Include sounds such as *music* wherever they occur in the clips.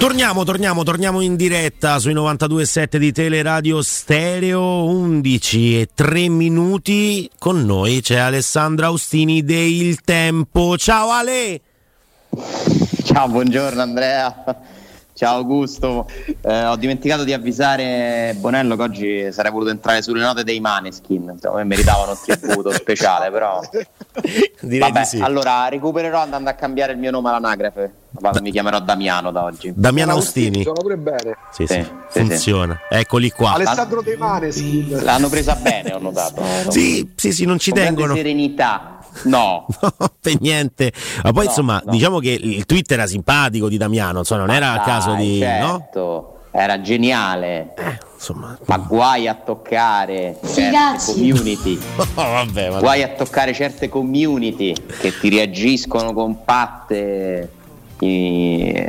Torniamo, torniamo, torniamo in diretta sui 92.7 di Teleradio Stereo, 11 e 3 minuti. Con noi c'è Alessandra Austini del Tempo. Ciao Ale! Ciao, buongiorno Andrea. Ciao Augusto, eh, ho dimenticato di avvisare Bonello che oggi sarei voluto entrare sulle note dei Maneskin, insomma, meritavano un tributo speciale, però *laughs* Direi vabbè, di sì. allora recupererò andando a cambiare il mio nome all'anagrafe. Vado, mi chiamerò Damiano da oggi. Damiano Austini. Sono pure bene. Sì, Sì, sì, sì, funziona. Eccoli qua. Alessandro De Maneskin. L'hanno presa bene, ho notato. Sì, sì, sì, non ci Con grande tengono. serenità. No, *laughs* No, per niente. Ma poi No, insomma, no. diciamo che il tweet era simpatico di Damiano, insomma, non era a caso di. No? certo, era geniale. Insomma. Ma guai a toccare certe Figazzi. community. *laughs* Oh, vabbè, ma Guai a toccare certe community che ti reagiscono compatte.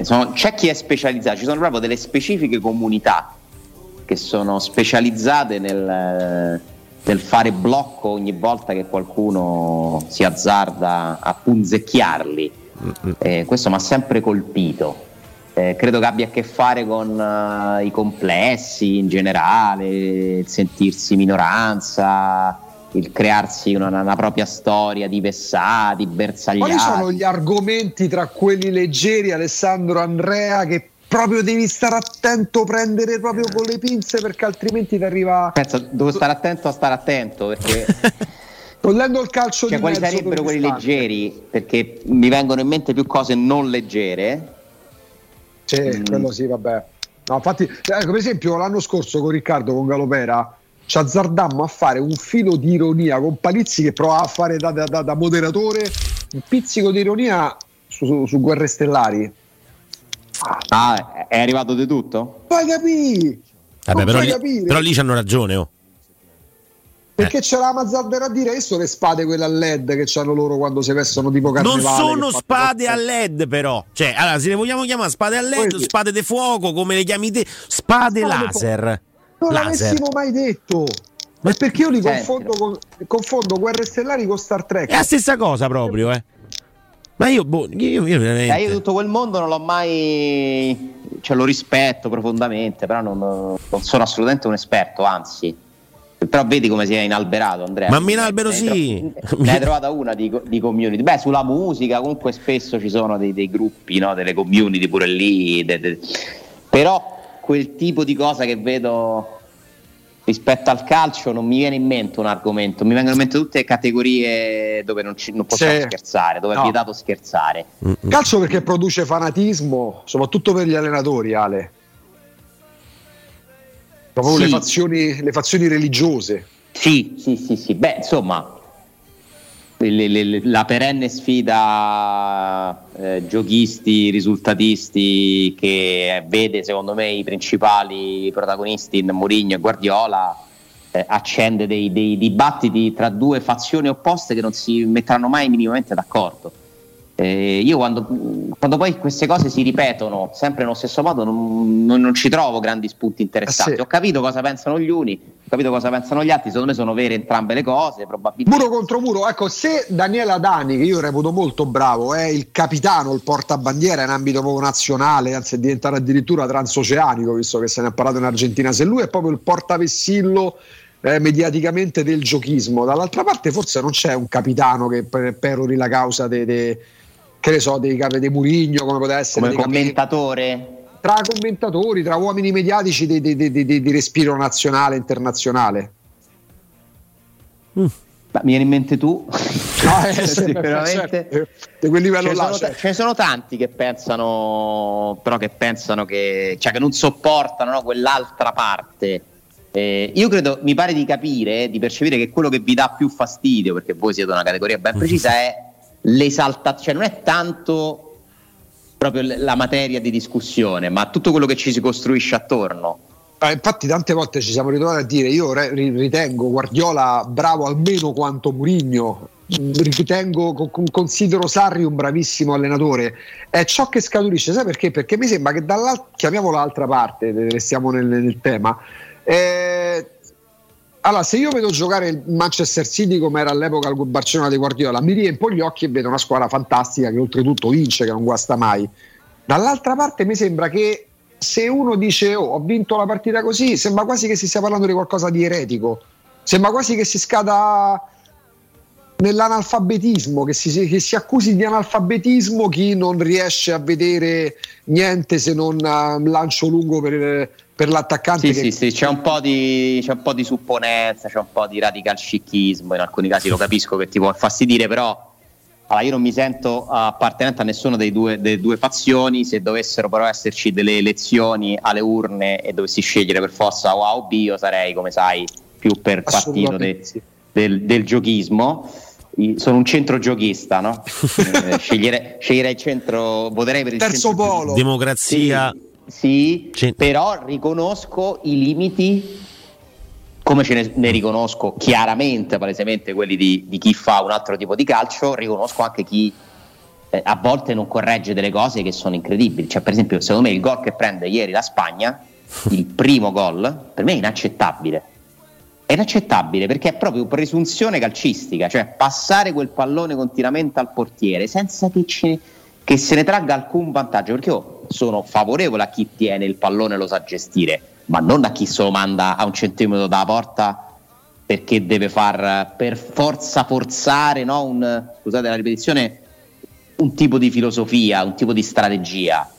Sono- c'è chi è specializzato, ci sono proprio delle specifiche comunità che sono specializzate nel, nel fare blocco ogni volta che qualcuno si azzarda a punzecchiarli. Eh, questo mi ha sempre colpito. Eh, credo che abbia a che fare con eh, i complessi in generale, il sentirsi minoranza, il crearsi una, una propria storia di vessati, bersagliati. Quali sono gli argomenti tra quelli leggeri, Alessandro Andrea, che proprio devi stare attento, prendere proprio con le pinze perché altrimenti ti arriva. Pensa, devo stare attento a stare attento perché *laughs* Togliendo il calcio cioè, di quali sarebbero quelli l'istante. leggeri? Perché mi vengono in mente più cose non leggere. Sì, Mm. quello sì, vabbè. No, infatti, eh, per esempio, l'anno scorso con Riccardo, con Galopera, ci azzardammo a fare un filo di ironia con Palizzi che provava a fare da, da- da- da moderatore un pizzico di ironia su, su- su Guerre Stellari. Ah, è arrivato di tutto? Fai capire! Vabbè, non però, lì, però lì c'hanno ragione. Oh. Perché c'era Mazzardera a dire che sono le spade quelle a LED che hanno loro quando si vestono tipo carnevale. Non sono spade a LED, però. Cioè, allora, se le vogliamo chiamare spade a LED, Poi- spade di fuoco, come le chiami te, spade Spade laser. Non Laser. l'avessimo mai detto. Ma perché io li confondo, con, confondo Guerre Stellari con Star Trek. È la stessa cosa proprio, eh. Ma io, boh, io, io veramente. Eh, io tutto quel mondo non l'ho mai. Cioè, lo rispetto profondamente, però non, non sono assolutamente un esperto, anzi. Però vedi come si è inalberato, Andrea. Ma mi inalbero, Ne sì. tro- Ne hai trovata una di, di community. Beh, sulla musica comunque spesso ci sono dei, dei gruppi, no? delle community pure lì. de- de- Però quel tipo di cosa che vedo rispetto al calcio non mi viene in mente un argomento, mi vengono in mente tutte categorie dove non, ci- non possiamo Sì. scherzare, dove No. è vietato scherzare. Calcio perché produce fanatismo, soprattutto per gli allenatori, Ale. Proprio Sì. le, fazioni, le fazioni religiose. Sì, sì, sì, sì. Beh, insomma, le- le- la perenne sfida eh, giochisti, risultatisti che vede secondo me i principali protagonisti in Mourinho e Guardiola eh, accende dei, dei dibattiti tra due fazioni opposte che non si metteranno mai minimamente d'accordo. Eh, io quando, quando poi queste cose si ripetono sempre nello stesso modo non, non- non ci trovo grandi spunti interessanti. Eh sì. Ho capito cosa pensano gli uni, ho capito cosa pensano gli altri, secondo me sono vere entrambe le cose, probabilmente. Muro contro muro, ecco, se Daniela Dani, che io reputo molto bravo, è il capitano, il portabandiera in ambito nazionale, anzi è diventato addirittura transoceanico, visto che se ne è parlato in Argentina, se lui è proprio il portavessillo eh, mediaticamente del giochismo, dall'altra parte forse non c'è un capitano che per- perori la causa dei, dei- che ne so, dei capi dei Murigno, come poteva essere come dei capi- commentatore. tra commentatori, tra uomini mediatici di, di- di- di- di respiro nazionale e internazionale. Beh, mi viene in mente tu. *laughs* No, eh, *laughs* Sicuramente. certo, di quel Ce livello ne, là. sono, certo. ce ne sono tanti che pensano, però che pensano che, cioè che non sopportano no, quell'altra parte. Eh, io credo, mi pare di capire, di percepire che quello che vi dà più fastidio, perché voi siete una categoria ben precisa, è l'esaltazione, cioè non è tanto proprio la materia di discussione, ma tutto quello che ci si costruisce attorno. Eh, infatti tante volte ci siamo ritrovati a dire io re- ri- ritengo Guardiola bravo almeno quanto Murigno ritengo co- con- considero Sarri un bravissimo allenatore è ciò che scaturisce sai perché? perché mi sembra che dall'altra chiamiamola l'altra parte eh, restiamo nel, nel tema eh, allora se io vedo giocare il Manchester City come era all'epoca il Barcellona di Guardiola mi riempo gli occhi e vedo una squadra fantastica che oltretutto vince che non guasta mai. Dall'altra parte mi sembra che se uno dice oh, ho vinto la partita così, sembra quasi che si stia parlando di qualcosa di eretico, sembra quasi che si scada nell'analfabetismo, che si, che si, accusi di analfabetismo chi non riesce a vedere niente se non uh, lancio lungo per, per l'attaccante. Sì, che... sì, sì, c'è un, po' di, c'è un po' di supponenza, c'è un po' di radical scichismo, in alcuni casi lo capisco che ti può infastidire, però allora, io non mi sento appartenente a nessuna delle due, delle due fazioni, se dovessero però esserci delle elezioni alle urne e dovessi scegliere per forza O A o B, io sarei, come sai, più per partito de, del, del giochismo sono un centro giochista, no? *laughs* eh, scegliere, sceglierei il centro, voterei per il terzo centro polo. Democrazia. Sì, sì però riconosco i limiti come ce ne, ne, riconosco chiaramente, palesemente quelli di, di, chi fa un altro tipo di calcio, riconosco anche chi eh, a volte non corregge delle cose che sono incredibili. Cioè, per esempio, secondo me il gol che prende ieri la Spagna, *laughs* il primo gol, per me è inaccettabile. È inaccettabile perché è proprio presunzione calcistica, cioè passare quel pallone continuamente al portiere senza che, ce, che se ne tragga alcun vantaggio, perché io sono favorevole a chi tiene il pallone e lo sa gestire, ma non a chi se lo manda a un centimetro dalla porta perché deve far per forza forzare, no? un, scusate la ripetizione, un tipo di filosofia, un tipo di strategia.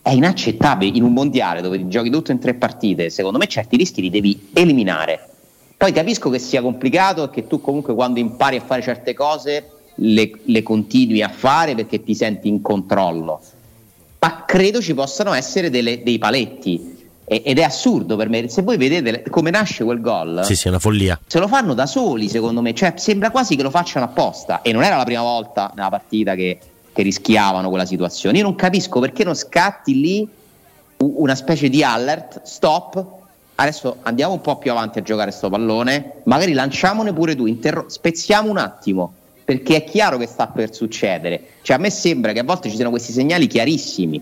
È inaccettabile in un mondiale dove giochi tutto in tre partite, secondo me certi rischi li devi eliminare poi capisco che sia complicato e che tu comunque quando impari a fare certe cose le, le continui a fare perché ti senti in controllo. Ma credo ci possano essere delle, dei paletti ed è assurdo per me. Se voi vedete come nasce quel gol, sì, sì, è una follia. Se lo fanno da soli, secondo me, cioè sembra quasi che lo facciano apposta. E non era la prima volta nella partita che, che rischiavano quella situazione. Io non capisco perché non scatti lì una specie di alert, stop, adesso andiamo un po' più avanti a giocare sto pallone, magari lanciamone pure tu, interro- spezziamo un attimo, perché è chiaro che sta per succedere. Cioè a me sembra che a volte ci siano questi segnali chiarissimi.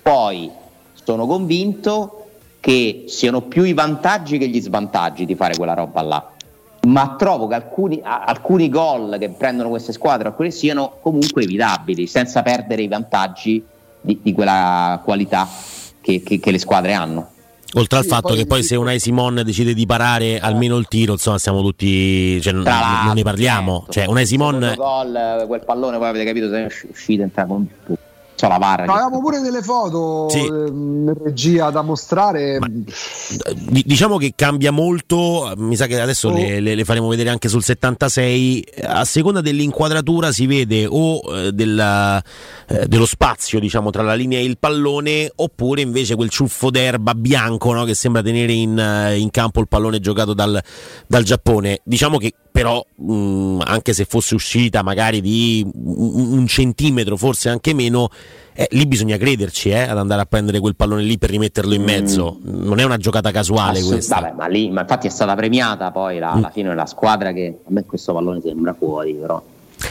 Poi sono convinto che siano più i vantaggi che gli svantaggi di fare quella roba là. Ma trovo che alcuni, alcuni gol che prendono queste squadre alcuni siano comunque evitabili, senza perdere i vantaggi di, di quella qualità che, che, che le squadre hanno. Oltre al fatto poi che poi se Unai Simon decide di parare almeno il tiro, insomma, siamo tutti. Cioè, non, non ne parliamo. Certo. Cioè, Unai Simon. Gol, quel pallone, poi avete capito, se è uscito entra con so la barra. No, avevamo pure delle foto sì. in ehm, regia da mostrare. Ma, diciamo che cambia molto, mi sa che adesso oh. le, le, le, faremo vedere anche sul 76, a seconda dell'inquadratura si vede o eh, della, eh, dello spazio diciamo tra la linea e il pallone oppure invece quel ciuffo d'erba bianco no, che sembra tenere in, eh, in, campo il pallone giocato dal, dal Giappone. Diciamo che però mh, anche se fosse uscita magari di un, un centimetro, forse anche meno, eh, lì bisogna crederci eh, ad andare a prendere quel pallone lì per rimetterlo in mezzo. Mm. Non è una giocata casuale Assolut- questa. Vabbè, ma lì, ma infatti è stata premiata poi la, mm. alla fine la squadra che a me questo pallone sembra fuori, però.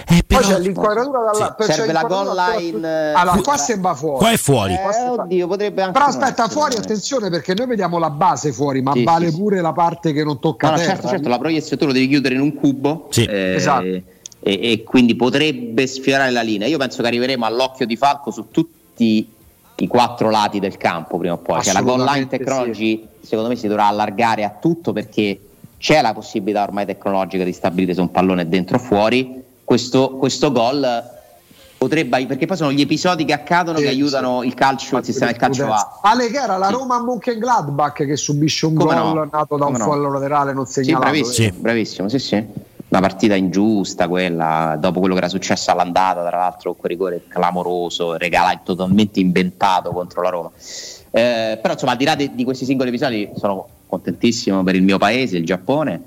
Eh, però, Poi c'è l'inquadratura dalla, sì, serve la goal line. Allora, qua sembra fuori. Qua è fuori. Eh, oddio, potrebbe anche Però aspetta, fuori, attenzione, perché noi vediamo la base fuori, ma sì, vale sì, pure la parte che non tocca no, no, Certo, certo, la proiezione tu lo devi chiudere in un cubo. Sì. Eh, esatto. E, e, quindi potrebbe sfiorare la linea. Io penso che arriveremo all'occhio di Falco su tutti i quattro lati del campo prima o poi. Cioè, la goal line technology, secondo me, si dovrà allargare a tutto perché c'è la possibilità ormai tecnologica di stabilire se un pallone è dentro o fuori questo, questo gol potrebbe perché poi sono gli episodi che accadono sì, che aiutano sì. il calcio il sistema del calcio a Ale che era la sì. Roma Mönchengladbach che subisce un Come gol no? nato da Come un fallo laterale non segnalato sì, bravissimo, bravissimo sì sì una partita ingiusta quella dopo quello che era successo all'andata tra l'altro con quel rigore clamoroso regalato totalmente inventato contro la Roma eh, però insomma al di là di, di, questi singoli episodi sono contentissimo per il mio paese il Giappone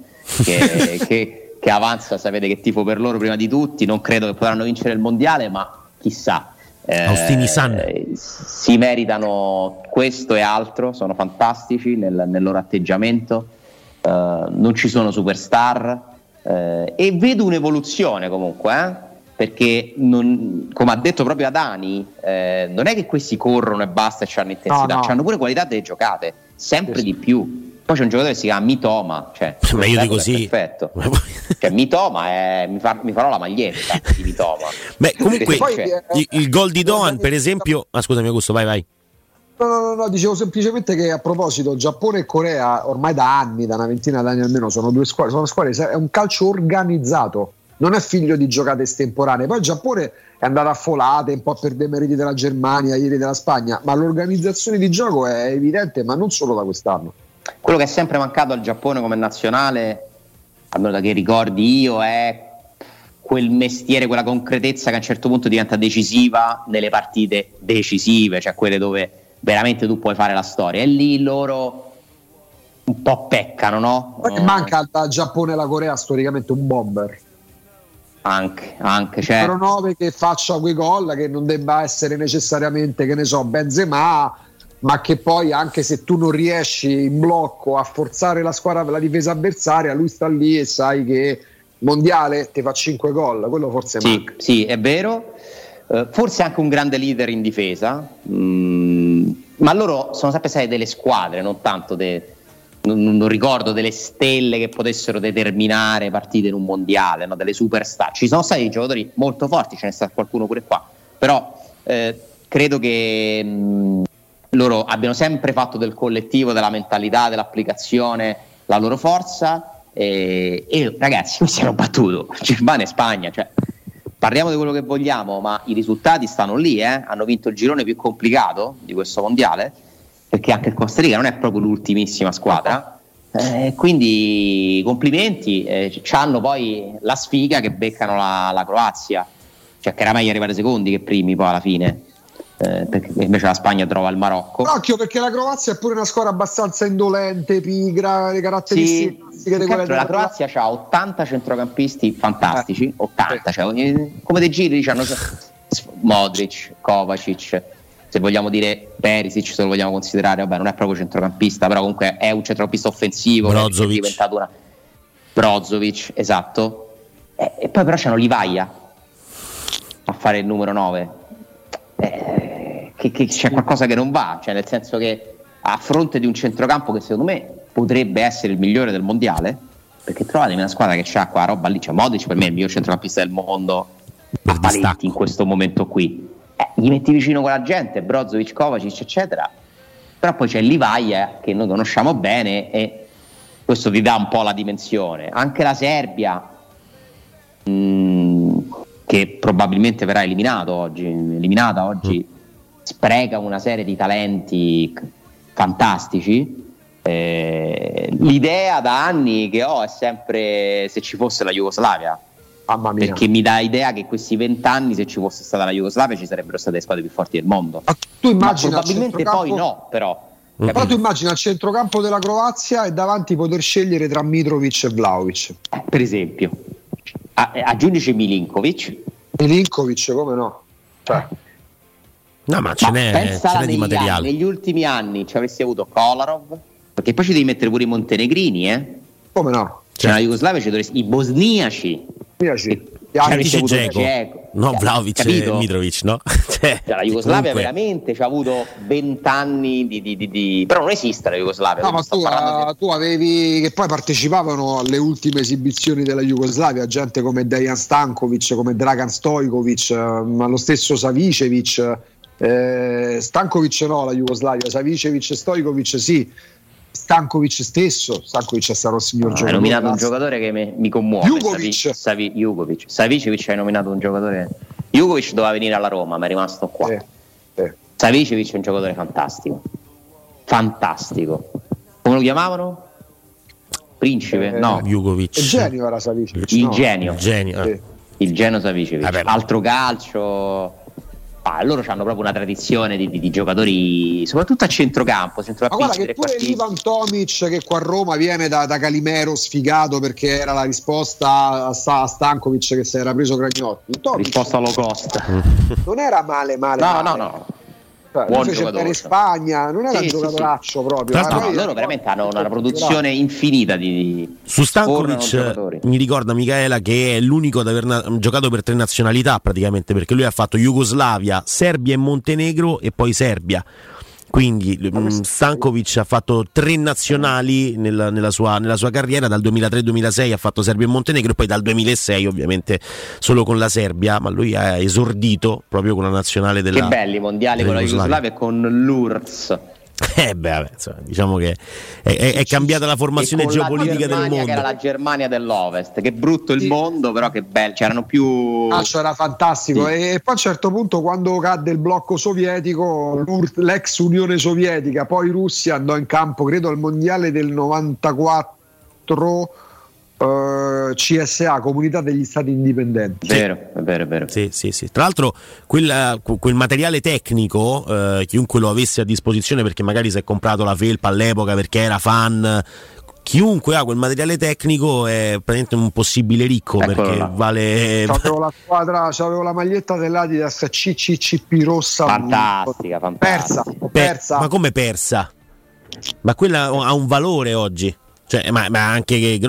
che, *laughs* che che avanza, sapete che tifo per loro prima di tutti, non credo che potranno vincere il mondiale, ma chissà. Eh, San. si meritano questo e altro, sono fantastici nel, nel loro atteggiamento, uh, non ci sono superstar uh, e vedo un'evoluzione comunque, eh? perché non, come ha detto proprio Adani, eh, non è che questi corrono e basta e hanno intensità, no, no. hanno pure qualità delle giocate, sempre sì. di più Poi c'è un giocatore che si chiama Mitoma, cioè, ma io dico sì. Perfetto. *laughs* cioè, Mitoma è, mi, fa, mi, farò la maglietta di Mitoma. Beh, comunque poi, il, il, gol di Doan, per esempio, ah, scusami Augusto, vai vai. No, no, no, dicevo semplicemente che a proposito, Giappone e Corea ormai da anni, da una ventina d'anni almeno, sono due squadre, sono squadre, è un calcio organizzato, non è figlio di giocate estemporanee. Poi il Giappone è andato a folate un po' per demeriti della Germania, ieri della Spagna, ma l'organizzazione di gioco è evidente, ma non solo da quest'anno. Quello che è sempre mancato al Giappone come nazionale, almeno da che ricordi io, è quel mestiere, quella concretezza che a un certo punto diventa decisiva nelle partite decisive, cioè quelle dove veramente tu puoi fare la storia. E lì loro un po' peccano, no? Poi manca al Giappone e alla Corea storicamente un bomber. Anche, anche. Cioè... 9 che faccia quei gol, che non debba essere necessariamente, che ne so, Benzema, ma che poi anche se tu non riesci in blocco a forzare la squadra la difesa avversaria, lui sta lì e sai che mondiale ti fa 5 gol, quello forse sì, manca. Sì, è vero. Uh, forse anche un grande leader in difesa, mm, ma loro sono sempre state delle squadre, non tanto de, non, non, ricordo delle stelle che potessero determinare partite in un mondiale, no? delle superstar. Ci sono stati giocatori molto forti, ce n'è stato qualcuno pure qua, però eh, credo che mh, mm, loro abbiano sempre fatto del collettivo, della mentalità, dell'applicazione la loro forza e, e ragazzi, *laughs* noi siamo battuto Germania e Spagna, cioè, parliamo di quello che vogliamo, ma i risultati stanno lì, eh? hanno vinto il girone più complicato di questo mondiale, perché anche il Costa Rica non è proprio l'ultimissima squadra. Eh, quindi complimenti, eh, hanno poi la sfiga che beccano la, la Croazia, cioè che era meglio arrivare secondi che primi poi alla fine eh, perché invece la Spagna trova il Marocco. Occhio perché la Croazia è pure una squadra abbastanza indolente, pigra, le caratteristiche sì, di quelle La Croazia ha 80 centrocampisti fantastici, eh. 80, cioè, come dei giri diciamo, Modric, Kovacic, se vogliamo dire Perisic, se lo vogliamo considerare, vabbè non è proprio centrocampista, però comunque è un centrocampista offensivo, Brozovic. è diventato una Brozovic, esatto. E, e poi però c'hanno Livaia a fare il numero 9 eh, che, che, c'è qualcosa che non va, cioè nel senso che a fronte di un centrocampo che secondo me potrebbe essere il migliore del mondiale, perché trovatemi una squadra che ha qua roba lì, cioè Modic per me è il miglior centrocampista del mondo a paletti in questo momento qui. Eh, gli metti vicino quella gente, Brozovic, Kovacic, eccetera. Però poi c'è Livaia che noi conosciamo bene e questo vi dà un po' la dimensione. Anche la Serbia, mh, mm, che probabilmente verrà eliminato oggi, eliminata oggi, mm. spreca una serie di talenti fantastici. Eh, l'idea da anni che ho è sempre se ci fosse la Jugoslavia. Perché mi dà idea che questi vent'anni, se ci fosse stata la Jugoslavia, ci sarebbero state le squadre più forti del mondo. Ma tu immagini Ma probabilmente poi no, però. Mm-hmm. Però tu immagini al centrocampo della Croazia e davanti poter scegliere tra Mitrovic e Vlaovic. Eh, per esempio, aggiungici Milinkovic. Milinkovic, come no? Cioè. No, ma ce ma n'è, ce n'è di materiale. Anni, negli ultimi anni ci avresti avuto Kolarov, perché poi ci devi mettere pure i montenegrini, eh? Come no? Cioè, la Jugoslavia ci dovresti, i bosniaci. Bosniaci. Dice Geco, no cioè, Vlaovic e Mitrovic, no? *laughs* cioè, cioè, la Jugoslavia comunque... veramente ci ha avuto vent'anni di, di, di, di, però non esiste la Jugoslavia. No, ma tu, uh, tu, avevi che poi partecipavano alle ultime esibizioni della Jugoslavia, gente come Dejan Stankovic, come Dragan Stojkovic, uh, ma lo stesso Savicevic. Eh, Stankovic no, la Jugoslavia, Savicevic e Stojkovic sì Stankovic stesso, Stankovic è stato il signor no, giocatore. Hai nominato un giocatore che mi, mi commuove. Jugovic. Savi, Jugovic. Savicevic hai nominato un giocatore. Jugovic doveva venire alla Roma, ma è rimasto qua. Eh, eh. Savicevic è un giocatore fantastico. Fantastico. Come lo chiamavano? Principe? Eh, no. Jugovic. Il genio era Savicevic. Il no. genio. Il genio. Eh. Il genio Savicevic. Altro calcio Ah, loro hanno proprio una tradizione di, di, di, giocatori, soprattutto a centrocampo. Ma guarda che pure Ivan Tomic, che qua a Roma viene da, da, Calimero sfigato perché era la risposta a, a Stankovic che si era preso Gragnotti. Tomic, risposta low cost. Non era male, male. No, male. no, no. Buon giocatore. in Spagna, non era sì, un giocatore sì, proprio. No, no, loro veramente hanno una produzione infinita di. Su Stankovic mi ricorda Michaela che è l'unico ad aver na- giocato per tre nazionalità praticamente perché lui ha fatto Jugoslavia, Serbia e Montenegro e poi Serbia Quindi mh, Stankovic ha fatto tre nazionali nella, nella, sua, nella, sua, carriera, dal 2003-2006 ha fatto Serbia e Montenegro e poi dal 2006 ovviamente solo con la Serbia, ma lui ha esordito proprio con la nazionale della Che belli mondiali con la Jugoslavia e con l'URSS. *laughs* Eh beh, vabbè, insomma, diciamo che è, è, è, cambiata la formazione geopolitica del mondo. Che era la Germania dell'Ovest, che brutto il sì. mondo, però che bello, c'erano più... Ah, era fantastico. Sì. E poi a un certo punto, quando cadde il blocco sovietico, l'ex Unione Sovietica, poi Russia andò in campo, credo, al mondiale del 94 Uh, eh, CSA, Comunità degli Stati Indipendenti. Vero, è vero, è vero. Sì, sì, sì. Tra l'altro, quel, quel materiale tecnico, uh, chiunque lo avesse a disposizione, perché magari si è comprato la felpa all'epoca perché era fan. Chiunque ha quel materiale tecnico è praticamente un possibile ricco Eccolo perché là. vale. C'avevo la squadra, c'avevo la maglietta dell'Adidas CCCP rossa. Fantastica, fantastica. Persa, persa. Ma come persa? Ma quella ha un valore oggi. Cioè, ma, ma, anche che.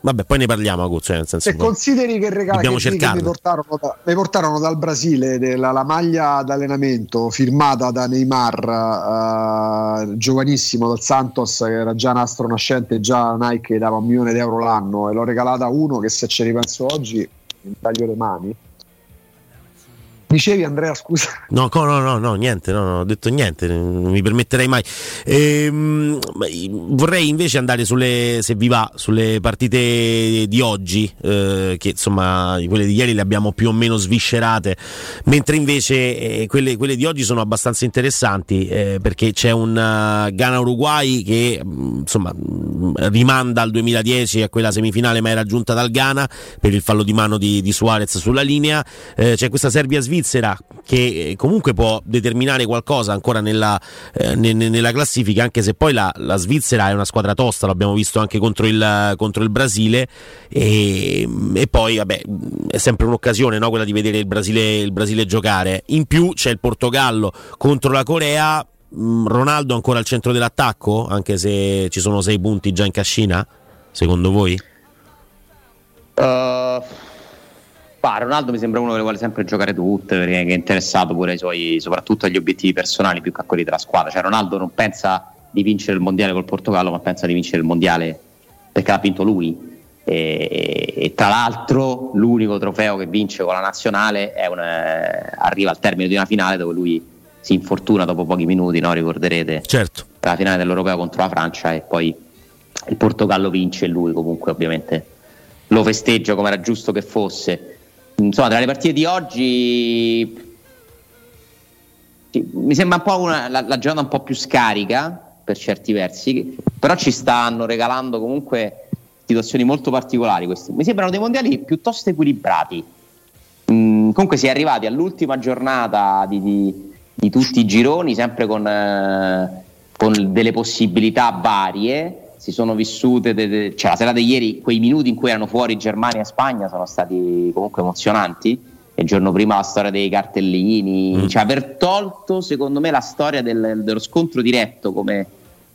Vabbè, poi ne parliamo. Cioè, nel senso Se consideri che, regà, che, che mi, portarono da, mi, portarono dal Brasile della, la maglia d'allenamento firmata da Neymar, uh, giovanissimo dal Santos, che era già nastro nascente, già Nike dava un milione di euro l'anno, e l'ho regalata a uno che se ci ripenso oggi, in taglio le mani Dicevi Andrea, scusa. No, no, no, no niente, no, non ho detto niente, non mi permetterei mai. Ehm, vorrei invece andare sulle, se vi va, sulle partite di oggi, eh, che insomma quelle di ieri le abbiamo più o meno sviscerate, mentre invece eh, quelle, quelle, di oggi sono abbastanza interessanti eh, perché c'è un uh, Ghana-Uruguay che mm, insomma mm, rimanda al 2010 a quella semifinale mai raggiunta dal Ghana per il fallo di mano di, di Suarez sulla linea, eh, c'è questa Serbia-Svizzera Svizzera che eh, comunque può determinare qualcosa ancora nella, eh, nella classifica anche se poi la, la, Svizzera è una squadra tosta l'abbiamo visto anche contro il, contro il Brasile e, e, poi vabbè è sempre un'occasione no? quella di vedere il Brasile, il Brasile giocare in più c'è il Portogallo contro la Corea mm, Ronaldo ancora al centro dell'attacco anche se ci sono sei punti già in cascina secondo voi? Uh Bah, Ronaldo mi sembra uno che vuole sempre giocare tutte perché è interessato pure ai suoi, soprattutto agli obiettivi personali più che a quelli della squadra. Cioè, Ronaldo non pensa di vincere il mondiale col Portogallo, ma pensa di vincere il mondiale perché l'ha vinto lui. E, e tra l'altro, l'unico trofeo che vince con la nazionale una, eh, arriva al termine di una finale dove lui si infortuna dopo pochi minuti, no? ricorderete? Certo. La finale dell'Europeo contro la Francia e poi il Portogallo vince e lui comunque ovviamente lo festeggia come era giusto che fosse insomma, tra le partite di oggi mi sembra un po' una, la, la, giornata un po' più scarica per certi versi, però ci stanno regalando comunque situazioni molto particolari questi. Mi sembrano dei mondiali piuttosto equilibrati. Mm, comunque si è arrivati all'ultima giornata di, di, di tutti i gironi, sempre con, eh, con delle possibilità varie si sono vissute, de, de, cioè la sera di ieri, quei minuti in cui erano fuori Germania e Spagna sono stati comunque emozionanti. E il giorno prima la storia dei cartellini, mm. cioè aver tolto secondo me la storia del, dello scontro diretto come,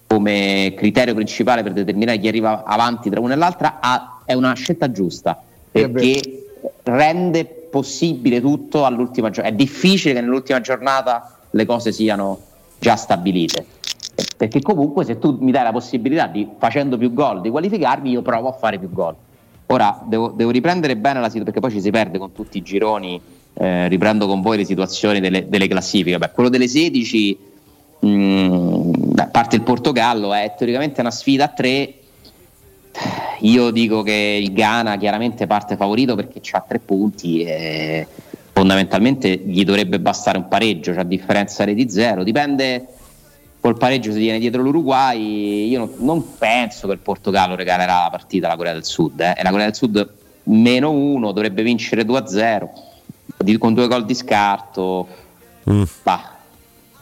come, criterio principale per determinare chi arriva avanti tra una e l'altra ha, è una scelta giusta perché rende possibile tutto all'ultima giornata. È difficile che nell'ultima giornata le cose siano già stabilite perché comunque se tu mi dai la possibilità di facendo più gol di qualificarmi io provo a fare più gol. Ora devo, devo riprendere bene la situazione perché poi ci si perde con tutti i gironi eh, riprendo con voi le situazioni delle, delle classifiche. Beh, quello delle 16 mh, mm, a parte il Portogallo è teoricamente una sfida a tre. Io dico che il Ghana chiaramente parte favorito perché ha tre punti e fondamentalmente gli dovrebbe bastare un pareggio, cioè a differenza di zero, dipende col pareggio si tiene dietro l'Uruguay. Io non, non, penso che il Portogallo regalerà la partita alla Corea del Sud. Eh. E la Corea del Sud meno uno dovrebbe vincere 2-0 con due gol di scarto. Mm. Bah,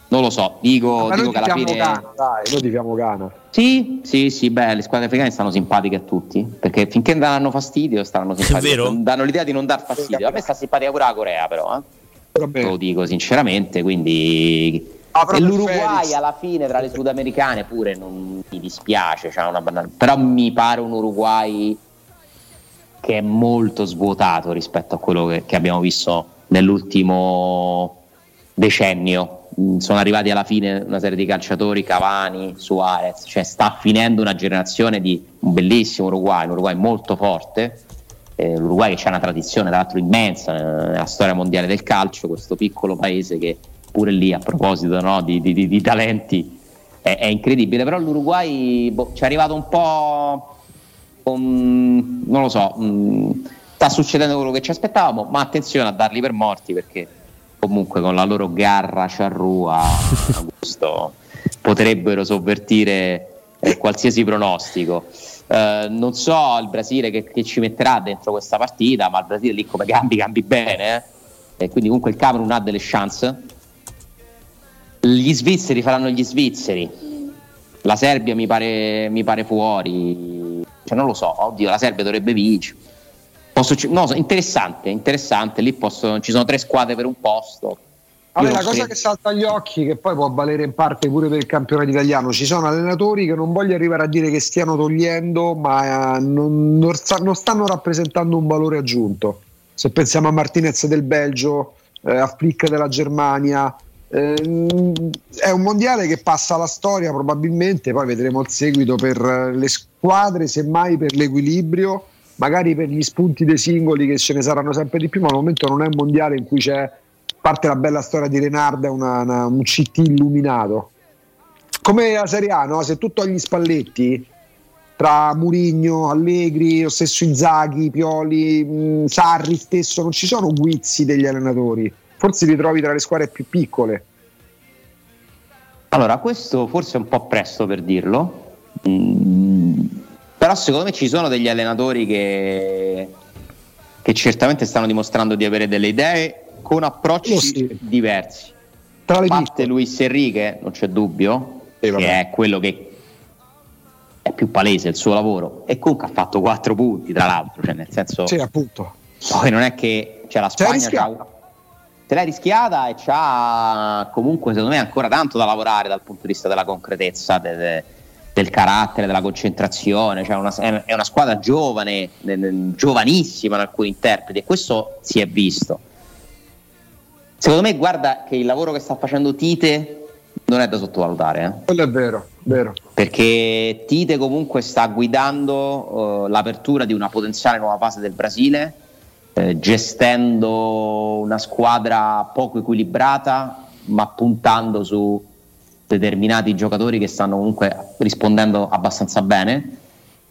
non lo so, dico, dico che alla fine. Gana, dai, noi tifiamo Ghana. Sì, sì, sì, beh, le squadre africane stanno simpatiche a tutti. Perché finché non danno fastidio, stanno simpatiche. Danno l'idea di non dar fastidio. A me sta simpatica pure la Corea, però. Eh. Lo dico sinceramente, quindi e l'Uruguay alla fine tra le sudamericane pure non mi dispiace, banal... però mi pare un Uruguay che è molto svuotato rispetto a quello che, che abbiamo visto nell'ultimo decennio. Mm, sono arrivati alla fine una serie di calciatori, Cavani, Suarez, cioè sta finendo una generazione di un bellissimo Uruguay, un Uruguay molto forte, eh, l'Uruguay che ha una tradizione tra l'altro immensa nella storia mondiale del calcio, questo piccolo paese che pure lì a proposito no, di, di, di, di, talenti è, è, incredibile, però l'Uruguay boh, ci è arrivato un po', con, non lo so, mm, sta succedendo quello che ci aspettavamo, ma attenzione a darli per morti perché comunque con la loro garra charrua *laughs* Augusto, potrebbero sovvertire eh, qualsiasi pronostico. Eh, non so il Brasile che, che, ci metterà dentro questa partita, ma il Brasile lì come cambi, cambi bene. Eh? E quindi comunque il Camerun ha delle chance. Gli svizzeri faranno gli svizzeri. La Serbia mi pare, mi pare fuori. Cioè, non lo so, oddio, la Serbia dovrebbe vincere Posso, no, interessante, interessante. Lì posso, ci sono tre squadre per un posto. Vabbè, la cosa credo. che salta agli occhi, che poi può valere in parte pure per il campionato italiano, ci sono allenatori che non voglio arrivare a dire che stiano togliendo, ma non, non, non stanno rappresentando un valore aggiunto. Se pensiamo a Martinez del Belgio, eh, a Flick della Germania, eh, è un mondiale che passa alla storia probabilmente, poi vedremo il seguito per le squadre, semmai per l'equilibrio magari per gli spunti dei singoli che ce ne saranno sempre di più, ma al momento non è un mondiale in cui c'è, parte la bella storia di Renarda, una, una, un CT illuminato. Come la Serie A, no? se tu togli Spalletti tra Murigno, Allegri, lo stesso Inzaghi, Pioli, Sarri stesso, non ci sono guizzi degli allenatori, forse li trovi tra le squadre più piccole. Allora, questo forse è un po' presto per dirlo. Mm però secondo me ci sono degli allenatori che, che certamente stanno dimostrando di avere delle idee con approcci sì. diversi. Tra le parte Luis Enrique, non c'è dubbio, sì, che è quello che è più palese il suo lavoro e comunque ha fatto 4 punti tra l'altro, cioè nel senso... Sì, appunto. Poi non è che cioè, la Spagna c'ha, se l'hai rischiata e c'ha comunque secondo me ancora tanto da lavorare dal punto di vista della concretezza de, de, del carattere, della concentrazione, cioè una, è una squadra giovane, giovanissima in alcuni interpreti e questo si è visto. Secondo me guarda che il lavoro che sta facendo Tite non è da sottovalutare. Eh? Quello è vero, vero. Perché Tite comunque sta guidando uh, l'apertura di una potenziale nuova fase del Brasile, eh, gestendo una squadra poco equilibrata, ma puntando su determinati giocatori che stanno comunque rispondendo abbastanza bene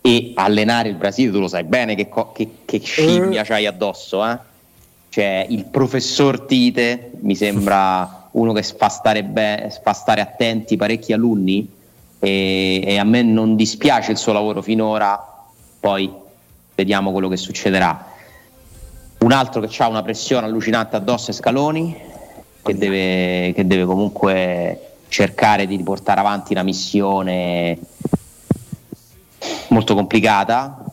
e allenare il Brasile, tu lo sai bene che, co- che, che scimmia uh. c'hai addosso, eh? cioè il professor Tite mi sembra *laughs* uno che fa stare, be- fa stare attenti parecchi alunni e-, e a me non dispiace il suo lavoro finora, poi vediamo quello che succederà. Un altro che ha una pressione allucinante addosso è Scaloni, che deve, che deve comunque cercare di portare avanti una missione molto complicata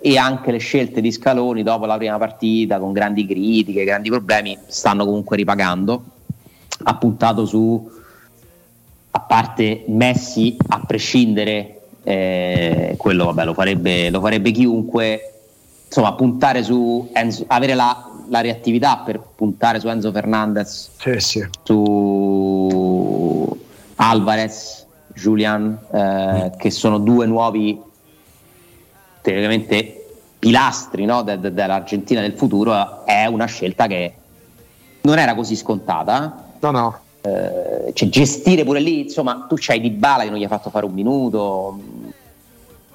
eh, e anche le scelte di Scaloni dopo la prima partita con grandi critiche, grandi problemi stanno comunque ripagando. Ha puntato su a parte Messi a prescindere eh, quello vabbè, lo, farebbe, lo farebbe chiunque insomma puntare su Enzo, avere la, la, reattività per puntare su Enzo Fernandez sì, sì. su Alvarez Julian eh, mm. che sono due nuovi teoricamente pilastri no, de, de, dell'Argentina del futuro è una scelta che non era così scontata no no eh, cioè gestire pure lì insomma tu c'hai Di Bala che non gli ha fatto fare un minuto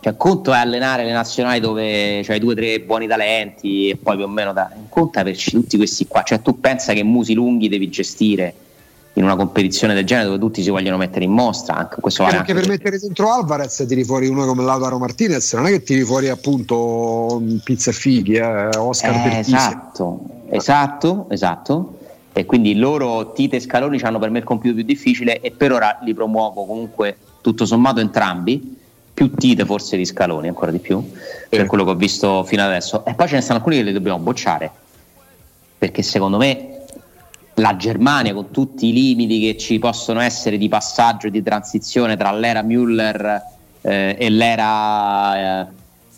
cioè, conto è allenare le nazionali dove c'hai due o tre buoni talenti e poi più o meno da. Conto è averci tutti questi qua. Cioè, tu pensa che musi lunghi devi gestire in una competizione del genere dove tutti si vogliono mettere in mostra. Anche, questo vale anche per mettere dentro Alvarez tiri fuori uno come Lautaro Martinez, non è che tiri fuori appunto pizza fighi, eh, Oscar eh, Esatto, esatto, esatto. E quindi loro, Tite e Scaloni, hanno per me il compito più difficile e per ora li promuovo comunque tutto sommato entrambi più tite forse di Scaloni, ancora di più, eh. per quello che ho visto fino adesso. E poi ce ne stanno alcuni che li dobbiamo bocciare, perché secondo me la Germania, con tutti i limiti che ci possono essere di passaggio e di transizione tra l'era Müller eh, e l'era eh,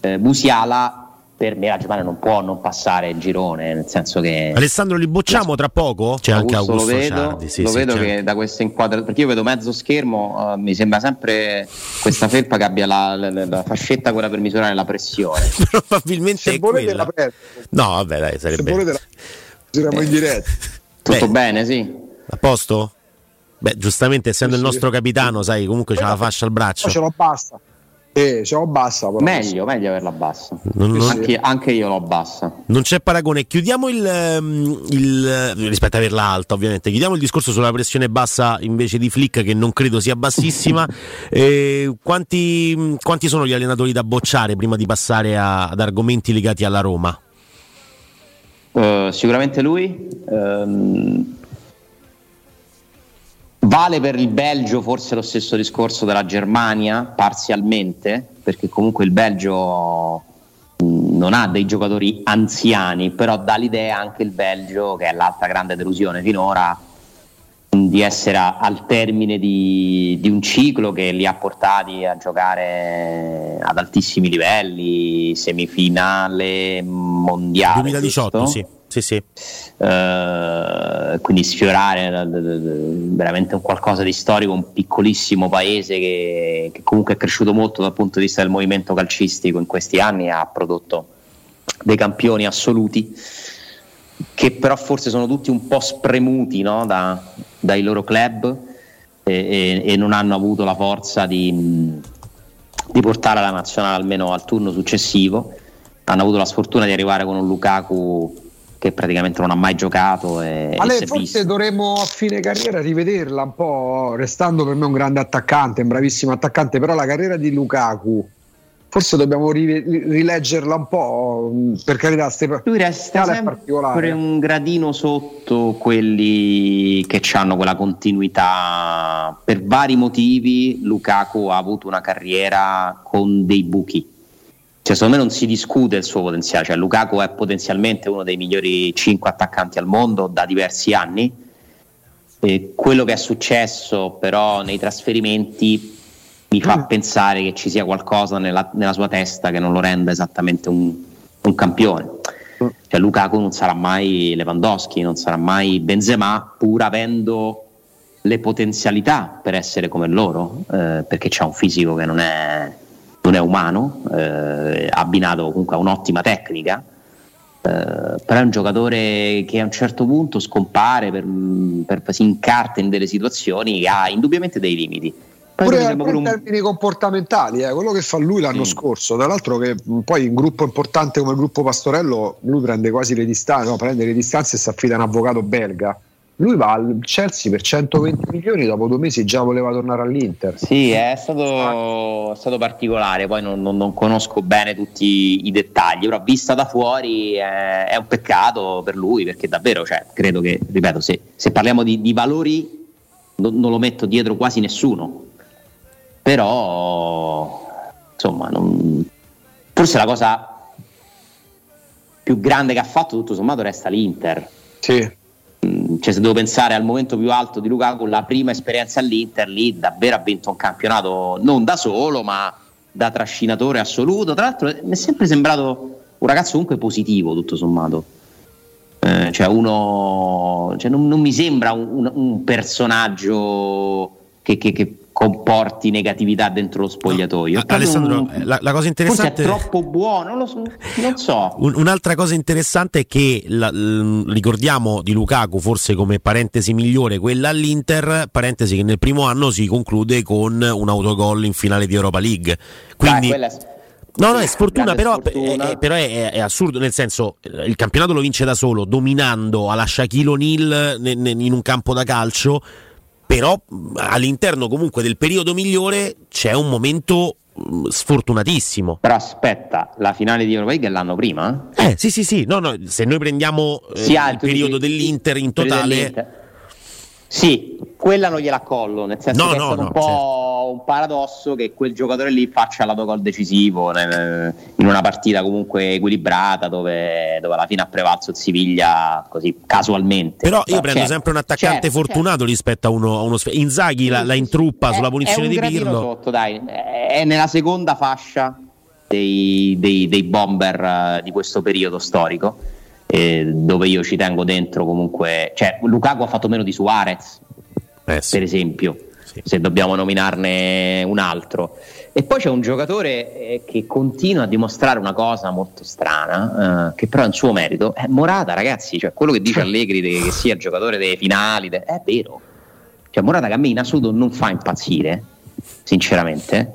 eh, Musiala, per me la Germania non può non passare il girone, nel senso che... Alessandro li bocciamo tra poco? C'è anche Augusto lo vedo, Ciardi, sì, lo sì, vedo che da questa inquadratura, perché io vedo mezzo schermo, uh, mi sembra sempre questa felpa che abbia la, la, la, fascetta quella per misurare la pressione. *laughs* Probabilmente Se è quella. la No, vabbè, dai, sarebbe... Se volete la giriamo in diretta. Tutto Beh, bene, sì. A posto? Beh, giustamente essendo sì, il nostro capitano, sai, comunque c'ha la fascia al braccio. Ce l'ho bassa. Eh, ce l'ho bassa. Però. Meglio, meglio averla bassa. Non, non... Anche, anche, io l'ho bassa. Non c'è paragone. Chiudiamo il, ehm, il, rispetto a averla alta, ovviamente. Chiudiamo il discorso sulla pressione bassa invece di Flick, che non credo sia bassissima. *laughs* eh, quanti, quanti, sono gli allenatori da bocciare prima di passare a, ad argomenti legati alla Roma? Uh, sicuramente lui. Um, Vale per il Belgio forse lo stesso discorso della Germania, parzialmente, perché comunque il Belgio non ha dei giocatori anziani, però dà l'idea anche il Belgio, che è l'altra grande delusione finora, di essere al termine di, di, un ciclo che li ha portati a giocare ad altissimi livelli, semifinale mondiale. 2018, giusto? sì. Sì, sì. Uh, quindi sfiorare veramente un qualcosa di storico, un piccolissimo paese che, che, comunque è cresciuto molto dal punto di vista del movimento calcistico in questi anni, ha prodotto dei campioni assoluti che però forse sono tutti un po' spremuti no? da, dai loro club e, e, e, non hanno avuto la forza di, di portare la nazionale almeno al turno successivo. Hanno avuto la sfortuna di arrivare con un Lukaku che praticamente non ha mai giocato. E, Ma lei forse visto. dovremmo a fine carriera rivederla un po', restando per me un grande attaccante, un bravissimo attaccante, però la carriera di Lukaku forse dobbiamo rileggerla un po', per carità, ste lui resta sempre un gradino sotto quelli che hanno quella continuità. Per vari motivi Lukaku ha avuto una carriera con dei buchi cioè, secondo me non si discute il suo potenziale, cioè, Lukaku è potenzialmente uno dei migliori 5 attaccanti al mondo da diversi anni. E quello che è successo però nei trasferimenti mi fa mm. pensare che ci sia qualcosa nella, nella, sua testa che non lo renda esattamente un, un campione. Mm. Cioè, Lukaku non sarà mai Lewandowski, non sarà mai Benzema, pur avendo le potenzialità per essere come loro, eh, perché c'ha un fisico che non è non è umano, eh, abbinato comunque a un'ottima tecnica, eh, però è un giocatore che a un certo punto scompare, per, per, si incarta in delle situazioni che ha indubbiamente dei limiti. Poi pure, pure in un... termini comportamentali, eh, quello che fa lui l'anno sì. scorso, tra l'altro che poi in gruppo importante come il gruppo Pastorello lui prende quasi le distanze, no, prende le distanze e si affida a un avvocato belga lui va al Chelsea per 120 milioni, dopo due mesi già voleva tornare all'Inter. Sì, è stato, è stato particolare, poi non, non, non, conosco bene tutti i dettagli, però vista da fuori è, è un peccato per lui, perché davvero, cioè, credo che, ripeto, se, se parliamo di, di valori non, non, lo metto dietro quasi nessuno, però insomma, forse la cosa più grande che ha fatto tutto sommato resta l'Inter. Sì cioè se devo pensare al momento più alto di Lukaku, la prima esperienza all'Inter, lì davvero ha vinto un campionato non da solo, ma da trascinatore assoluto. Tra l'altro mi è sempre sembrato un ragazzo comunque positivo, tutto sommato. Eh, cioè uno, cioè non, non, mi sembra un, un, un personaggio che, che, che comporti negatività dentro lo spogliatoio. No, Alessandro, un... la, la, cosa interessante è troppo buono, non lo so, non so. Un, un'altra cosa interessante è che la, l, ricordiamo di Lukaku forse come parentesi migliore quella all'Inter, parentesi che nel primo anno si conclude con un autogol in finale di Europa League. Quindi Dai, No, no, è sfortuna, però, sfortuna. È, però è, è, assurdo, nel senso il campionato lo vince da solo, dominando alla Shaquille O'Neal in un campo da calcio però all'interno comunque del periodo migliore c'è un momento sfortunatissimo. Però aspetta, la finale di Europa League è l'anno prima? Eh sì sì sì, no, no, se noi prendiamo eh, il periodo dell'Inter in totale... Dell'Inter sì, quella non gliela collo, nel senso no, che no, stato no, un po' certo. Un paradosso che quel giocatore lì faccia l'autogol decisivo nel, in una partita comunque equilibrata dove, dove, alla fine ha prevalso il Siviglia così casualmente. Però io prendo certo, sempre un attaccante certo, fortunato certo. rispetto a uno, a uno Inzaghi la, la intruppa è, sulla punizione di Pirlo. Sotto, dai. È nella seconda fascia dei, dei, dei bomber uh, di questo periodo storico, eh, dove io ci tengo dentro comunque, cioè Lukaku ha fatto meno di Suarez, eh sì. per esempio, sì. se dobbiamo nominarne un altro. E poi c'è un giocatore eh, che continua a dimostrare una cosa molto strana, eh, che però è un suo merito. È Morata, ragazzi, cioè quello che dice Allegri de, che sia il giocatore delle finali, de, è vero. Cioè Morata che a me in assoluto non fa impazzire, sinceramente.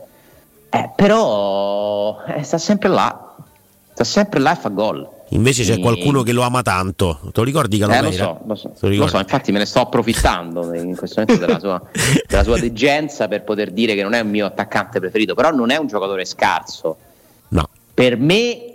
Eh, però eh, sta sempre là, sta sempre là e fa gol. Invece c'è qualcuno che lo ama tanto. Te lo ricordi Calomera? Eh, lo so, lo so, lo so, infatti me ne sto approfittando in questo momento della sua, *laughs* della sua degenza per poter dire che non è un mio attaccante preferito, però non è un giocatore scarso. No. Per me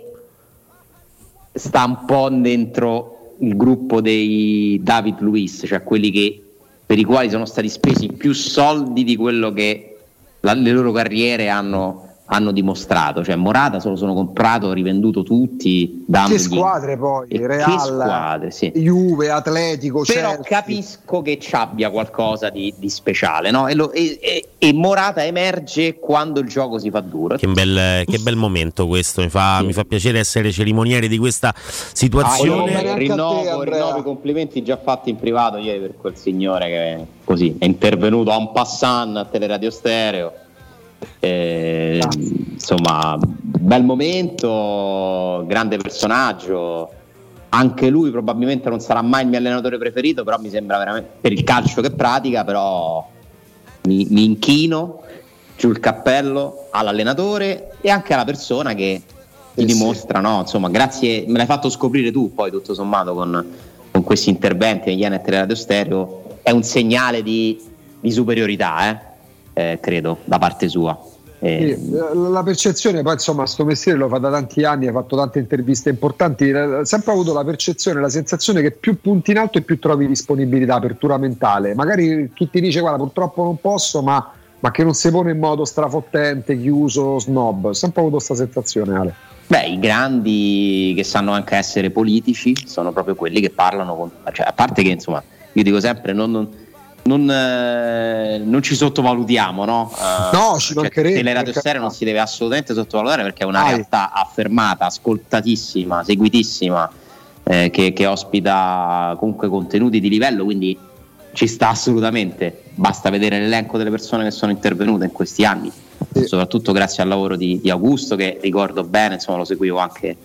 sta un po' dentro il gruppo dei David Luiz, cioè quelli che, per i quali sono stati spesi più soldi di quello che la, le loro carriere hanno hanno dimostrato, cioè Morata se lo sono comprato, rivenduto tutti. Che squadre poi, e Real, squadre, sì. Juve, Atletico, però Chelsea. capisco che ci abbia qualcosa di, di speciale, no? e, lo, e, e, e, Morata emerge quando il gioco si fa duro. Che bel, che bel momento questo, mi fa, sì. mi fa, piacere essere cerimoniere di questa situazione. Ah, rinnovo, te, rinnovo i complimenti già fatti in privato ieri per quel signore che così è intervenuto a un passant a Teleradio Stereo eh, insomma, bel momento, grande personaggio. Anche lui probabilmente non sarà mai il mio allenatore preferito, però mi sembra veramente per il calcio che pratica, però mi, mi inchino giù il cappello all'allenatore e anche alla persona che ti eh dimostra, sì. no? Insomma, grazie, me l'hai fatto scoprire tu poi tutto sommato con, con questi interventi negli anni a Radio Stereo, è un segnale di, di superiorità, eh? Eh, credo, da parte sua. Eh. La percezione, poi insomma, questo mestiere lo fa da tanti anni, ha fatto tante interviste importanti, ha sempre avuto la percezione, la sensazione che più punti in alto e più trovi disponibilità, apertura mentale. Magari chi ti dice guarda purtroppo non posso, ma, ma che non si pone in modo strafottente, chiuso, snob. Ho sempre avuto questa sensazione, Ale. Beh, i grandi che sanno anche essere politici sono proprio quelli che parlano con... Cioè, a parte che insomma, io dico sempre, non, non non, eh, non, ci sottovalutiamo, no? Uh, no, ci cioè, Teleradio Stereo non si deve assolutamente sottovalutare perché è una Vai. realtà affermata, ascoltatissima, seguitissima, eh, che, che, ospita comunque contenuti di livello, quindi ci sta assolutamente. Basta vedere l'elenco delle persone che sono intervenute in questi anni, sì. soprattutto grazie al lavoro di, di Augusto, che ricordo bene, insomma, lo seguivo anche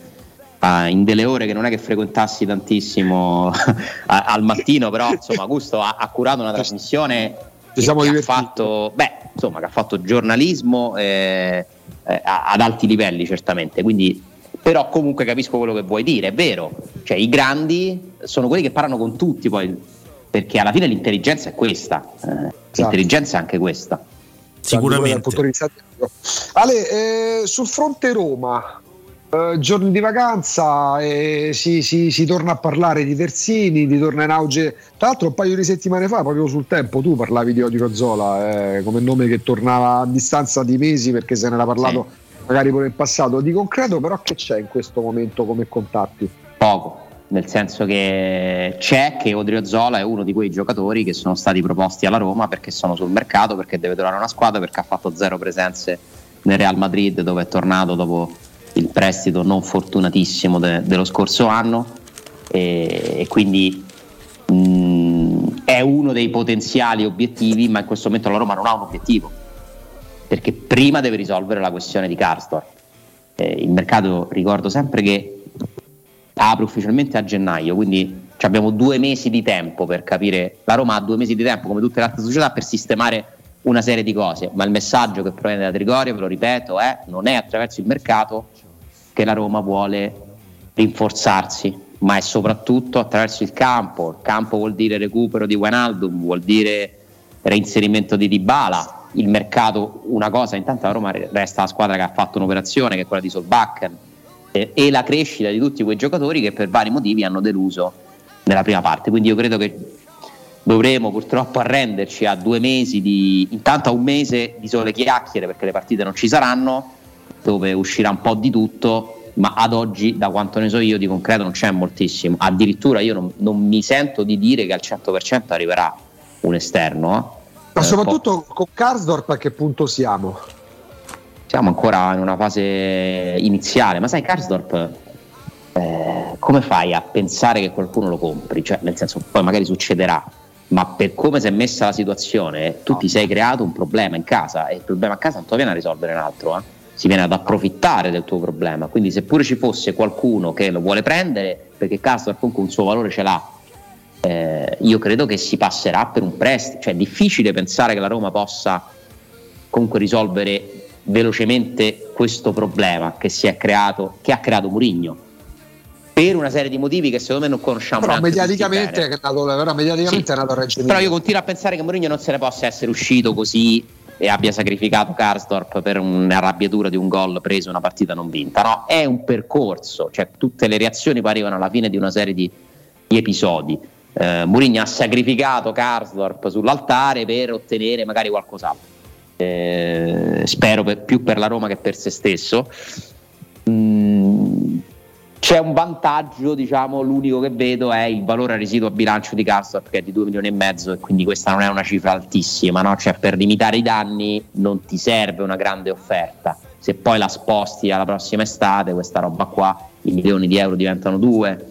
uh, in delle ore che non è che frequentassi tantissimo *laughs* al mattino, però insomma Augusto ha, ha curato una trasmissione che, che ha, fatto, beh, insomma, che ha fatto giornalismo eh, eh, ad alti livelli certamente, quindi però comunque capisco quello che vuoi dire, è vero, cioè i grandi sono quelli che parlano con tutti poi, perché alla fine l'intelligenza è questa, eh, esatto. l'intelligenza è anche questa. Sicuramente. Ale, eh, sul fronte Roma, Uh, giorni di vacanza e si, si, si, torna a parlare di Terzini, di torna in auge. Tra l'altro, un paio di settimane fa, proprio sul tempo, tu parlavi di Odico Zola eh, come nome che tornava a distanza di mesi perché se ne era parlato sì. magari pure in passato. Di concreto, però, che c'è in questo momento come contatti? Poco. Nel senso che c'è che Odrio Zola è uno di quei giocatori che sono stati proposti alla Roma perché sono sul mercato, perché deve trovare una squadra, perché ha fatto zero presenze nel Real Madrid dove è tornato dopo il prestito non fortunatissimo de- dello scorso anno e, e quindi mh, è uno dei potenziali obiettivi, ma in questo momento la Roma non ha un obiettivo, perché prima deve risolvere la questione di Karsdorp. Eh, il mercato, ricordo sempre che apre ufficialmente a gennaio, quindi abbiamo due mesi di tempo per capire, la Roma ha due mesi di tempo come tutte le altre società per sistemare una serie di cose, ma il messaggio che proviene da Trigoria, ve lo ripeto, è non è attraverso il mercato che la Roma vuole rinforzarsi, ma è soprattutto attraverso il campo. Il campo vuol dire recupero di Wijnaldum, vuol dire reinserimento di Dybala, il mercato una cosa, intanto la Roma resta la squadra che ha fatto un'operazione che è quella di Solbakken eh, e la crescita di tutti quei giocatori che per vari motivi hanno deluso nella prima parte. Quindi io credo che dovremo purtroppo arrenderci a due mesi di intanto a un mese di sole chiacchiere perché le partite non ci saranno dove uscirà un po' di tutto, ma ad oggi, da quanto ne so io, di concreto non c'è moltissimo. Addirittura io non, non mi sento di dire che al 100% arriverà un esterno. Eh. Ma soprattutto con Karsdorp a che punto siamo? siamo ancora in una fase iniziale, ma sai Karsdorp eh, come fai a pensare che qualcuno lo compri? Cioè, nel senso, poi magari succederà, ma per come si è messa la situazione, tu ti sei creato un problema in casa e il problema a casa non ti viene a risolvere un altro, eh? Si viene ad approfittare del tuo problema. Quindi, seppure ci fosse qualcuno che lo vuole prendere, perché Castro comunque un suo valore ce l'ha, eh, io credo che si passerà per un prestito. Cioè, è difficile pensare che la Roma possa comunque risolvere velocemente questo problema che si è creato, che ha creato Murigno per una serie di motivi che secondo me non conosciamo. Però mediaticamente, è nato, però mediaticamente sì. è nato Reggio Però io continuo a pensare che Mourinho non se ne possa essere uscito così e abbia sacrificato Karsdorp per un'arrabbiatura di un gol preso una partita non vinta. No, è un percorso, cioè tutte le reazioni poi arrivano alla fine di una serie di, di episodi. Eh, Mourinho ha sacrificato Karsdorp sull'altare per ottenere magari qualcos'altro. Eh, spero per, più per la Roma che per se stesso. Mm, c'è un vantaggio, diciamo, l'unico che vedo è il valore residuo a bilancio di Castor che è di 2 milioni e mezzo e quindi questa non è una cifra altissima, no? cioè per limitare i danni non ti serve una grande offerta. Se poi la sposti alla prossima estate, questa roba qua, i milioni di euro diventano 2,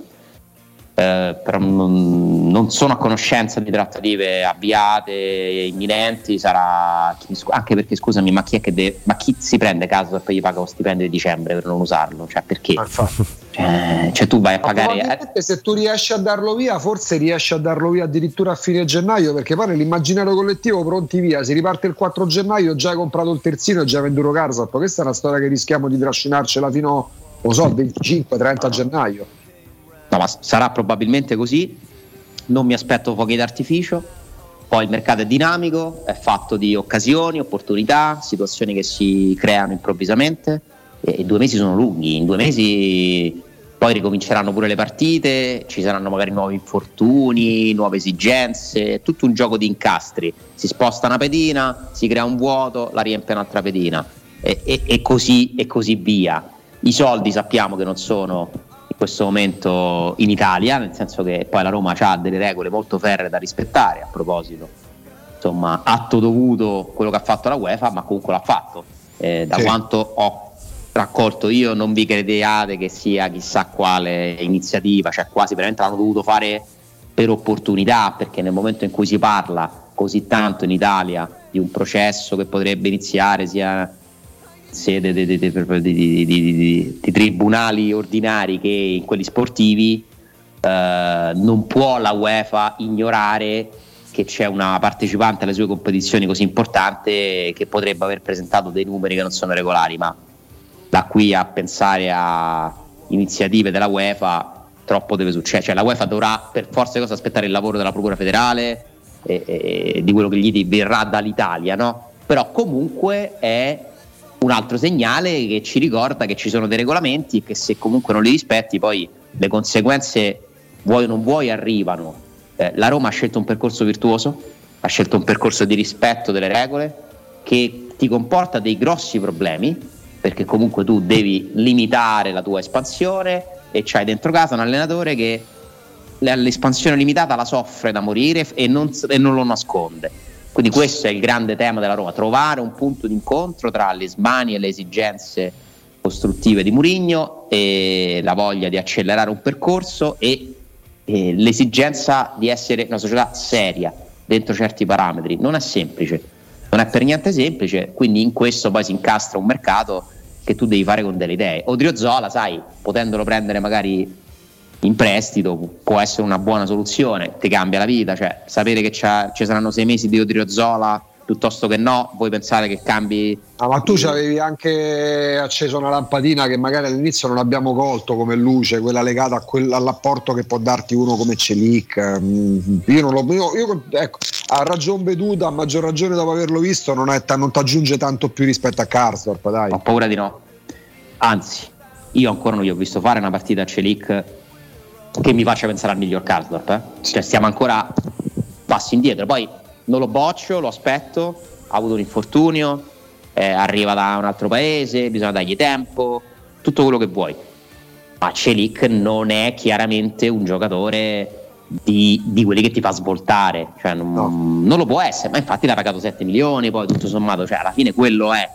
eh, però non, non, sono a conoscenza di trattative avviate, imminenti, sarà anche perché scusami, ma chi è che deve, ma chi si prende caso e poi gli paga lo stipendio di dicembre per non usarlo? Cioè perché? Ah, cioè, cioè, tu vai a pagare. Eh. Se tu riesci a darlo via, forse riesci a darlo via addirittura a fine gennaio, perché poi nell'immaginario collettivo pronti via, si riparte il 4 gennaio, già hai comprato il terzino e già venduto Carsap. Questa è una storia che rischiamo di trascinarcela fino, non so, 25-30 gennaio. No, ma sarà probabilmente così. Non mi aspetto fuochi d'artificio. Poi il mercato è dinamico, è fatto di occasioni, opportunità, situazioni che si creano improvvisamente. E, due mesi sono lunghi. In due mesi poi ricominceranno pure le partite, ci saranno magari nuovi infortuni, nuove esigenze, è tutto un gioco di incastri. Si sposta una pedina, si crea un vuoto, la riempie un'altra pedina e, e, e, così, e così via. I soldi sappiamo che non sono questo momento in Italia, nel senso che poi la Roma ha delle regole molto ferre da rispettare a proposito. Insomma, atto dovuto quello che ha fatto la UEFA, ma comunque l'ha fatto. Eh, da sì. quanto ho raccolto io, non vi crediate che sia chissà quale iniziativa, cioè quasi veramente l'hanno dovuto fare per opportunità, perché nel momento in cui si parla così tanto in Italia di un processo che potrebbe iniziare sia sede di, di, di, di, tribunali ordinari che in quelli sportivi, eh, non può la UEFA ignorare che c'è una partecipante alle sue competizioni così importante che potrebbe aver presentato dei numeri che non sono regolari, ma da qui a pensare a iniziative della UEFA troppo deve succedere, cioè la UEFA dovrà per forza di cose aspettare il lavoro della Procura federale e, e, e di quello che gli verrà dall'Italia, no? Però comunque è un altro segnale che ci ricorda che ci sono dei regolamenti e che se comunque non li rispetti poi le conseguenze vuoi o non vuoi arrivano. Eh, la Roma ha scelto un percorso virtuoso, ha scelto un percorso di rispetto delle regole che ti comporta dei grossi problemi perché comunque tu devi limitare la tua espansione e c'hai dentro casa un allenatore che l'espansione limitata la soffre da morire e non, e non lo nasconde quindi questo è il grande tema della Roma, trovare un punto di incontro tra le smanie e le esigenze costruttive di Murigno e la voglia di accelerare un percorso e, e l'esigenza di essere una società seria dentro certi parametri. Non è semplice, non è per niente semplice, quindi in questo poi si incastra un mercato che tu devi fare con delle idee. Odriozola, sai, potendolo prendere magari in prestito può essere una buona soluzione, ti cambia la vita, cioè sapere che ci saranno sei mesi di Odriozola piuttosto che no, vuoi pensare che cambi. Ah, ma tu avevi anche acceso una lampadina che magari all'inizio non abbiamo colto come luce, quella legata a quel, all'apporto che può darti uno come Celic. Mm, io non lo. Io, io, ecco, a ragion veduta, a maggior ragione dopo averlo visto, non, non ti aggiunge tanto più rispetto a Karsdorp, dai. Ho paura di no. Anzi, io ancora non gli ho visto fare una partita a Celic che mi faccia pensare al miglior Karsdorp. Eh? Cioè, stiamo ancora passi indietro. Poi non lo boccio, lo aspetto. Ha avuto un infortunio, eh, arriva da un altro paese, bisogna dargli tempo, tutto quello che vuoi. Ma Celic non è chiaramente un giocatore di, di, quelli che ti fa svoltare, cioè non, no. non, lo può essere, ma infatti l'ha pagato 7 milioni, poi tutto sommato, cioè alla fine quello è.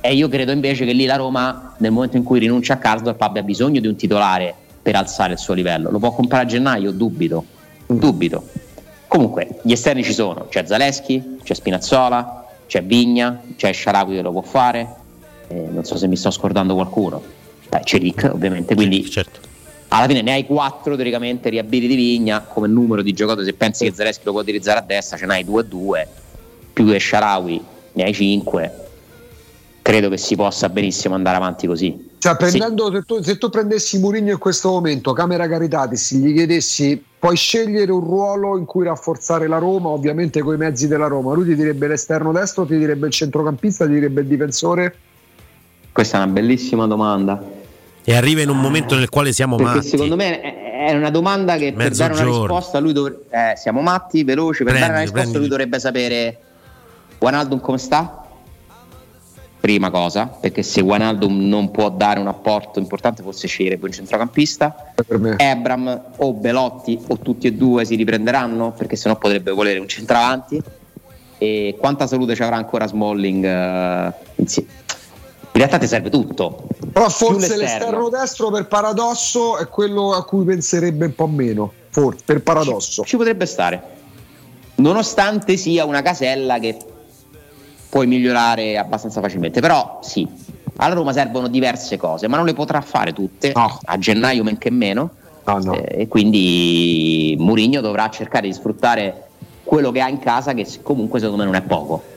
E io credo invece che lì la Roma, nel momento in cui rinuncia a Karsdorp, abbia bisogno di un titolare per alzare il suo livello. Lo può comprare a gennaio? Dubito. Dubito. Comunque, gli esterni ci sono. C'è Zaleschi, c'è Spinazzola, c'è Vigna, c'è Sciaragui che lo può fare. Eh, non so se mi sto scordando qualcuno. Beh, c'è Rick, ovviamente. Quindi certo. alla fine ne hai quattro teoricamente riabiliti di Vigna come numero di giocatori. Se pensi che Zaleschi lo può utilizzare a destra, ce n'hai 2-2, più che Sciarawi ne hai 5 credo che si possa benissimo andare avanti così. Cioè, prendendo, sì. se, tu, se, tu, prendessi Mourinho in questo momento, Camera Caritatis, gli chiedessi puoi scegliere un ruolo in cui rafforzare la Roma, ovviamente con i mezzi della Roma, lui ti direbbe l'esterno destro, ti direbbe il centrocampista, ti direbbe il difensore? Questa è una bellissima domanda. E arriva in un momento nel quale siamo Perché matti. secondo me è una domanda che Mezzo per dare una risposta lui dovrebbe... Eh, siamo matti, veloci, per prendi, dare una risposta prendi. lui dovrebbe sapere Guanaldum come sta? Prima cosa, perché se Wijnaldum non può dare un apporto importante forse sceglierebbe un centrocampista. Ebram o Belotti o tutti e due si riprenderanno, perché sennò potrebbe volere un centravanti. E quanta salute ci avrà ancora Smalling uh, insieme? In realtà ti serve tutto. Però forse l'esterno. l'esterno destro per paradosso è quello a cui penserebbe un po' meno, forse, per paradosso. Ci, ci potrebbe stare. Nonostante sia una casella che puoi migliorare abbastanza facilmente. Però sì, alla Roma servono diverse cose, ma non le potrà fare tutte no. a gennaio men che meno. No, no. Eh, e quindi Mourinho dovrà cercare di sfruttare quello che ha in casa, che comunque secondo me non è poco.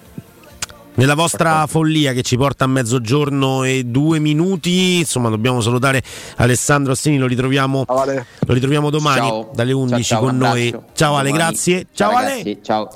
Nella vostra follia che ci porta a mezzogiorno e due minuti, insomma, dobbiamo salutare Alessandro Ostini, lo ritroviamo, lo ritroviamo domani ciao. dalle 11 ciao, ciao, con noi. Ciao Ale, grazie. Ciao, ciao Ale. Ciao.